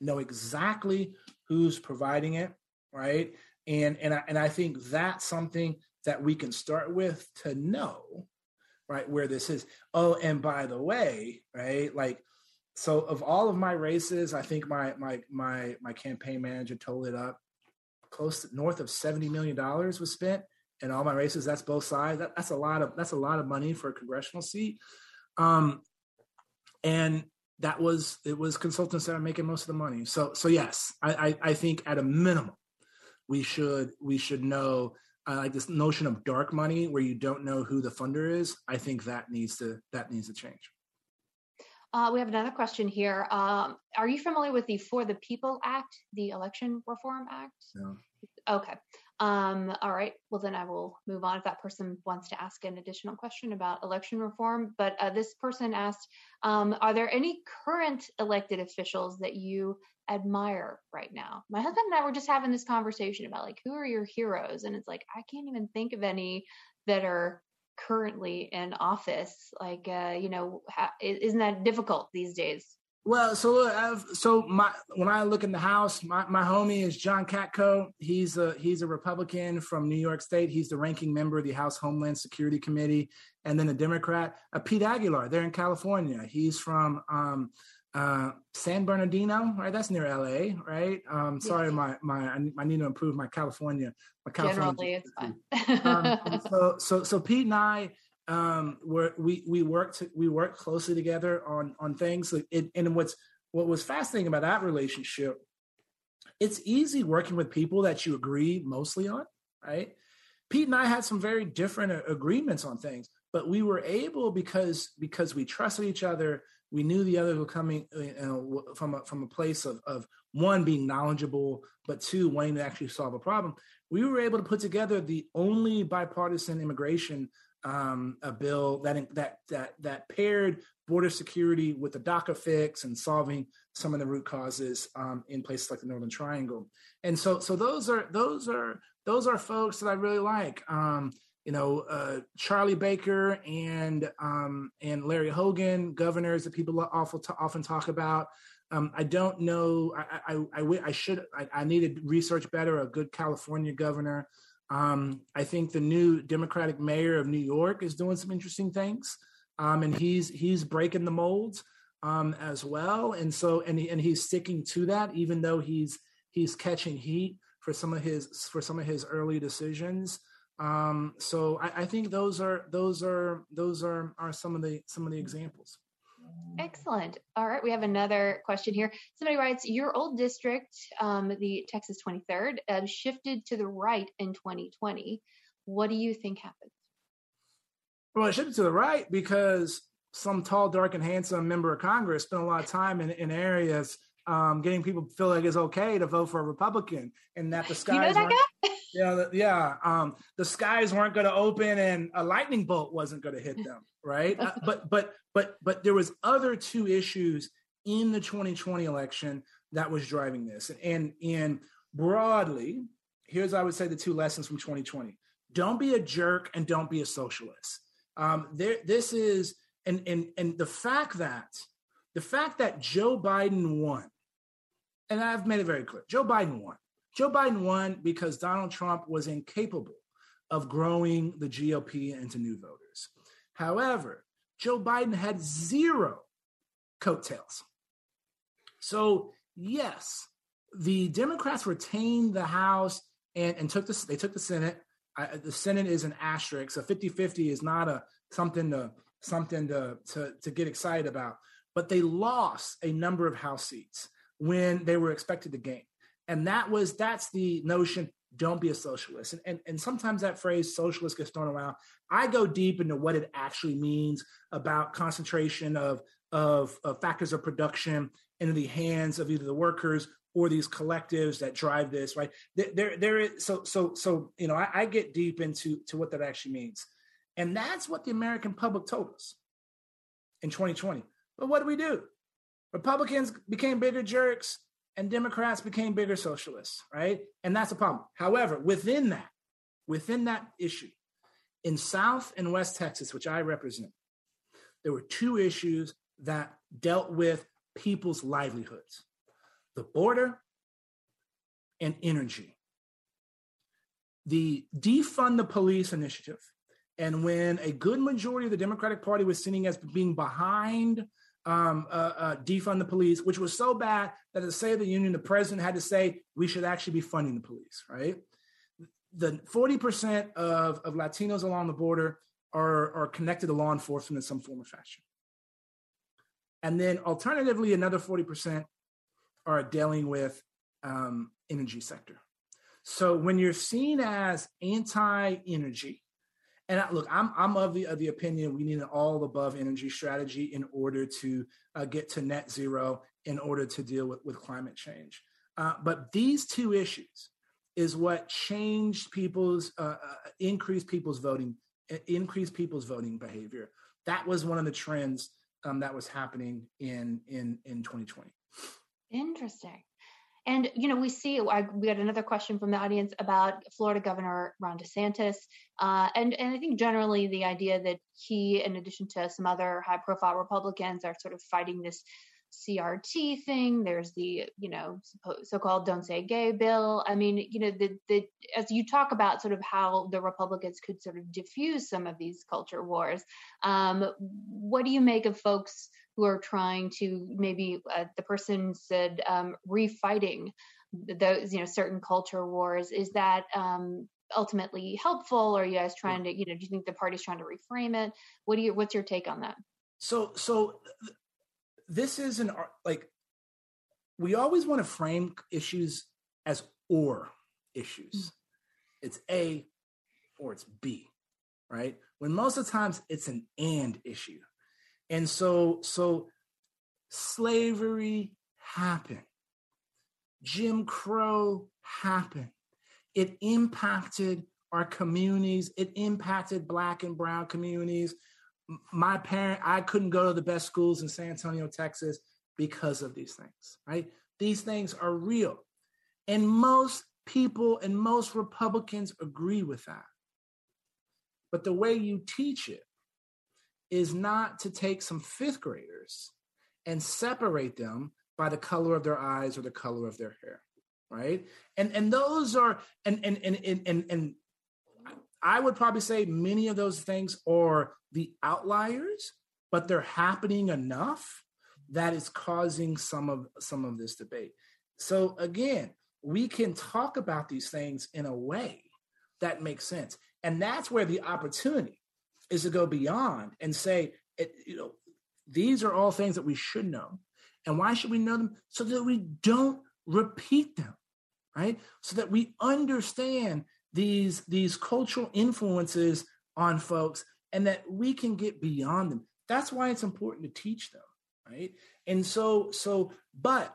Know exactly who's providing it, right? And and I, and I think that's something that we can start with to know right where this is. Oh and by the way right like so of all of my races i think my my my my campaign manager told it up. Close to north of 70 million dollars was spent in all my races. That's both sides. That, that's a lot of that's a lot of money for a congressional seat. Um and that was it was consultants that are making most of the money. So so yes i i, I think at a minimum we should we should know I like this notion of dark money where you don't know who the funder is. I think that needs to that needs to change. Uh, we have another question here. Um, are you familiar with the For the People Act, the Election Reform Act? No. Okay. Um, all right. Well, then I will move on if that person wants to ask an additional question about election reform. But uh, this person asked um, Are there any current elected officials that you admire right now? My husband and I were just having this conversation about like, who are your heroes? And it's like, I can't even think of any that are currently in office. Like, uh, you know, isn't that difficult these days? Well, so I've, so my when I look in the House, my, my homie is John Katko. He's a he's a Republican from New York State. He's the ranking member of the House Homeland Security Committee, and then a Democrat, a Pete Aguilar. They're in California. He's from um, uh, San Bernardino, right? That's near LA, right? Um, sorry, my my I need to improve my California. My California. Generally, it's fine. um, so so so Pete and I um where we we worked we worked closely together on on things it, and what's what was fascinating about that relationship it's easy working with people that you agree mostly on, right? Pete and I had some very different agreements on things, but we were able because because we trusted each other. We knew the other were coming you know, from a, from a place of, of one being knowledgeable, but two wanting to actually solve a problem. We were able to put together the only bipartisan immigration um, a bill that that that that paired border security with the DACA fix and solving some of the root causes um, in places like the Northern Triangle. And so so those are those are those are folks that I really like. Um, you know, uh, Charlie Baker and um, and Larry Hogan, governors that people often often talk about. Um, I don't know. I I, I, I should. I, I need to research better. A good California governor. Um, I think the new Democratic mayor of New York is doing some interesting things, um, and he's he's breaking the molds um, as well. And so, and he, and he's sticking to that, even though he's he's catching heat for some of his for some of his early decisions. Um, so I, I think those are those are those are are some of the some of the examples. Excellent. All right, we have another question here. Somebody writes, "Your old district, um, the Texas 23rd, uh, shifted to the right in 2020. What do you think happened?" Well, it shifted to the right because some tall, dark, and handsome member of Congress spent a lot of time in, in areas um, getting people to feel like it's okay to vote for a Republican, and that the skies. You know that yeah, yeah. Um, the skies weren't going to open, and a lightning bolt wasn't going to hit them, right? uh, but but but but there was other two issues in the 2020 election that was driving this, and and broadly, here's I would say the two lessons from 2020: don't be a jerk and don't be a socialist. Um, there, this is and and and the fact that the fact that Joe Biden won, and I've made it very clear, Joe Biden won. Joe Biden won because Donald Trump was incapable of growing the GOP into new voters. However, Joe Biden had zero coattails. So, yes, the Democrats retained the House and, and took the, they took the Senate. I, the Senate is an asterisk. So 50-50 is not a something to something to, to, to get excited about. But they lost a number of House seats when they were expected to gain. And that was that's the notion don't be a socialist. And, and, and sometimes that phrase socialist gets thrown around. I go deep into what it actually means about concentration of, of, of factors of production into the hands of either the workers or these collectives that drive this, right? There, there is so so so you know, I, I get deep into to what that actually means. And that's what the American public told us in 2020. But what do we do? Republicans became bigger jerks and Democrats became bigger socialists, right? And that's a problem. However, within that, within that issue, in South and West Texas, which I represent, there were two issues that dealt with people's livelihoods the border and energy. The defund the police initiative and when a good majority of the Democratic Party was sitting as being behind um, uh, uh, defund the police, which was so bad that at the State of the Union, the president had to say we should actually be funding the police, right? The 40% of, of Latinos along the border are, are connected to law enforcement in some form or fashion. And then alternatively, another 40% are dealing with um, energy sector. So when you're seen as anti-energy, and I, look, I'm I'm of the of the opinion we need an all above energy strategy in order to uh, get to net zero, in order to deal with with climate change. Uh, but these two issues is what changed people's uh, uh increased people's voting increased people's voting behavior. That was one of the trends um, that was happening in in in 2020. Interesting. And you know, we see I, we had another question from the audience about Florida Governor Ron DeSantis, uh, and and I think generally the idea that he, in addition to some other high-profile Republicans, are sort of fighting this CRT thing. There's the you know so-called "Don't Say Gay" bill. I mean, you know, the the as you talk about sort of how the Republicans could sort of diffuse some of these culture wars. Um, what do you make of folks? Who are trying to maybe uh, the person said um, refighting those you know certain culture wars is that um, ultimately helpful or are you guys trying to you know do you think the party's trying to reframe it what do you what's your take on that so so this is an like we always want to frame issues as or issues. Mm. It's A or it's B, right? When most of the times it's an and issue. And so, so slavery happened. Jim Crow happened. It impacted our communities. It impacted black and brown communities. My parent, I couldn't go to the best schools in San Antonio, Texas because of these things, right? These things are real. And most people and most Republicans agree with that. But the way you teach it is not to take some fifth graders and separate them by the color of their eyes or the color of their hair right and and those are and and and and and, and i would probably say many of those things are the outliers but they're happening enough that is causing some of some of this debate so again we can talk about these things in a way that makes sense. And that's where the opportunity is to go beyond and say, it, you know, these are all things that we should know. And why should we know them? So that we don't repeat them, right? So that we understand these, these cultural influences on folks and that we can get beyond them. That's why it's important to teach them, right? And so, so, but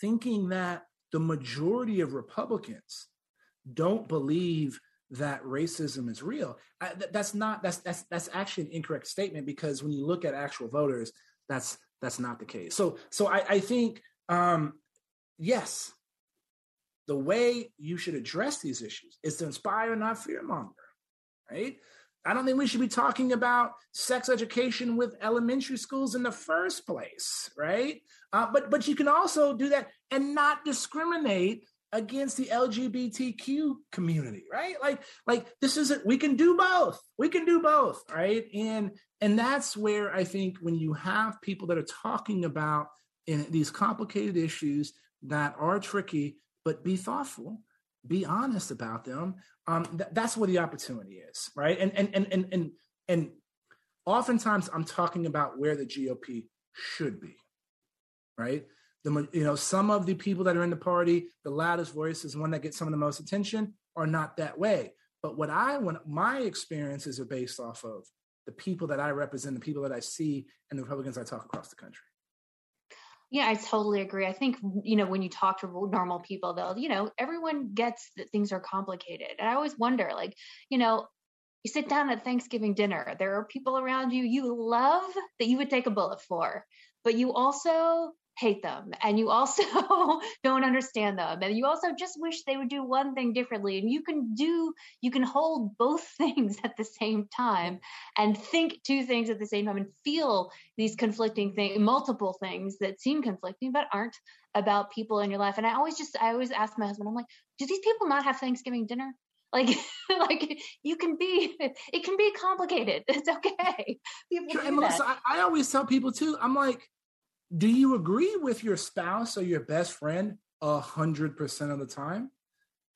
thinking that the majority of Republicans don't believe that racism is real. I, th- that's not that's that's that's actually an incorrect statement because when you look at actual voters, that's that's not the case. So so I, I think um, yes, the way you should address these issues is to inspire, not fearmonger, right? I don't think we should be talking about sex education with elementary schools in the first place, right? Uh, but but you can also do that and not discriminate against the LGBTQ community, right? Like like this isn't we can do both. We can do both, right? And and that's where I think when you have people that are talking about in these complicated issues that are tricky, but be thoughtful, be honest about them. Um, th- that's where the opportunity is, right? And and and and and and oftentimes I'm talking about where the GOP should be, right? The you know some of the people that are in the party, the loudest voices, one that gets some of the most attention, are not that way. But what I want, my experiences are based off of the people that I represent, the people that I see, and the Republicans I talk across the country. Yeah, I totally agree. I think, you know, when you talk to normal people, they'll, you know, everyone gets that things are complicated. And I always wonder, like, you know, you sit down at Thanksgiving dinner, there are people around you you love that you would take a bullet for, but you also hate them and you also don't understand them and you also just wish they would do one thing differently and you can do you can hold both things at the same time and think two things at the same time and feel these conflicting things multiple things that seem conflicting but aren't about people in your life and i always just i always ask my husband i'm like do these people not have thanksgiving dinner? Like like you can be it can be complicated it's okay people sure, and Melissa, I, I always tell people too i'm like do you agree with your spouse or your best friend a hundred percent of the time?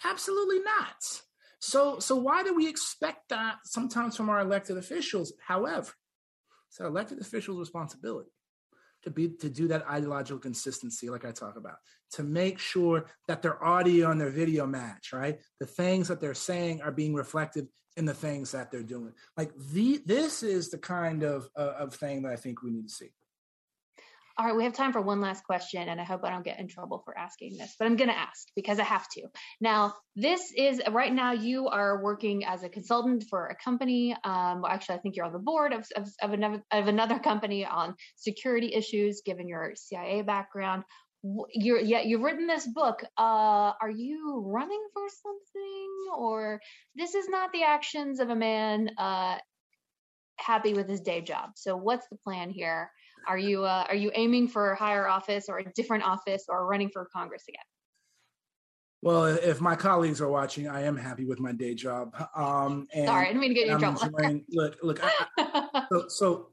Absolutely not. So, so why do we expect that sometimes from our elected officials? However, it's our elected officials' responsibility to be to do that ideological consistency, like I talk about, to make sure that their audio and their video match, right? The things that they're saying are being reflected in the things that they're doing. Like the this is the kind of uh, of thing that I think we need to see. All right, we have time for one last question, and I hope I don't get in trouble for asking this, but I'm going to ask because I have to. Now, this is right now you are working as a consultant for a company. Um, well, actually, I think you're on the board of, of, of, another, of another company on security issues, given your CIA background. You're yeah, you've written this book. Uh, are you running for something, or this is not the actions of a man uh, happy with his day job? So, what's the plan here? Are you uh, are you aiming for a higher office or a different office or running for Congress again? Well, if my colleagues are watching, I am happy with my day job. Um, and, Sorry, I didn't mean to get you in trouble. Enjoying, look, look. I, so, so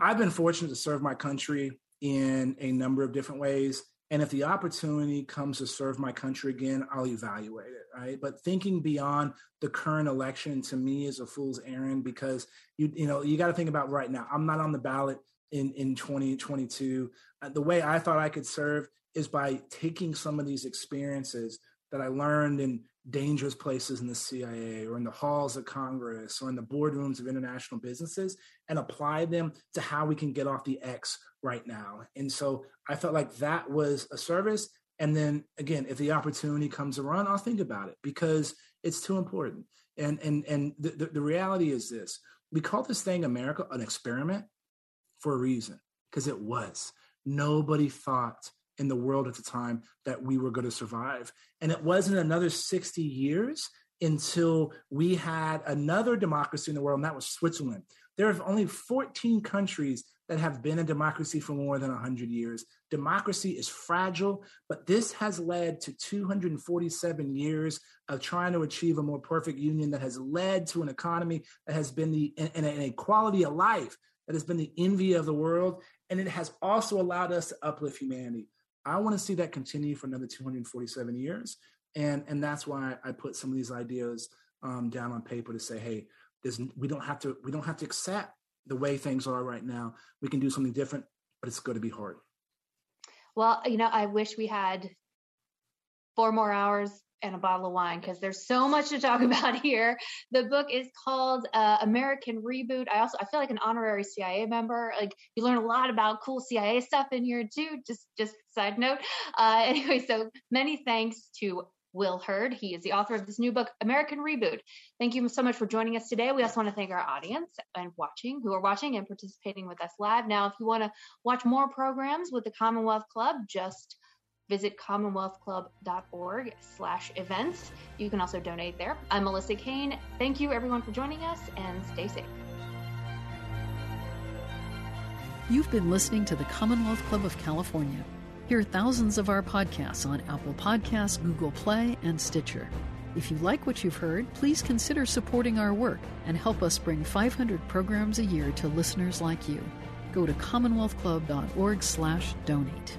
I've been fortunate to serve my country in a number of different ways. And if the opportunity comes to serve my country again, I'll evaluate it, right? But thinking beyond the current election to me is a fool's errand because you you know you got to think about right now. I'm not on the ballot in in 2022 uh, the way i thought i could serve is by taking some of these experiences that I learned in dangerous places in the CIA or in the halls of Congress or in the boardrooms of international businesses and apply them to how we can get off the X right now. And so I felt like that was a service. And then again, if the opportunity comes around, I'll think about it because it's too important. And and and the, the, the reality is this: we call this thing America an experiment for a reason, because it was. Nobody thought in the world at the time that we were going to survive. And it wasn't another 60 years until we had another democracy in the world, and that was Switzerland. There are only 14 countries that have been a democracy for more than 100 years. Democracy is fragile, but this has led to 247 years of trying to achieve a more perfect union that has led to an economy that has been the and a quality of life that has been the envy of the world. And it has also allowed us to uplift humanity. I want to see that continue for another 247 years. And, and that's why I put some of these ideas um, down on paper to say, hey, we don't have to we don't have to accept the way things are right now. We can do something different, but it's going to be hard. Well, you know, I wish we had four more hours and a bottle of wine because there's so much to talk about here. The book is called uh, American Reboot. I also I feel like an honorary CIA member. Like you learn a lot about cool CIA stuff in here too. Just just side note. Uh, anyway, so many thanks to Will Hurd. He is the author of this new book, American Reboot. Thank you so much for joining us today. We also want to thank our audience and watching, who are watching and participating with us live. Now, if you want to watch more programs with the Commonwealth Club, just visit commonwealthclub.org slash events. You can also donate there. I'm Melissa Caen. Thank you everyone for joining us and stay safe. You've been listening to the Commonwealth Club of California. Hear thousands of our podcasts on Apple Podcasts, Google Play, and Stitcher. If you like what you've heard, please consider supporting our work and help us bring 500 programs a year to listeners like you. Go to commonwealthclub.org/donate.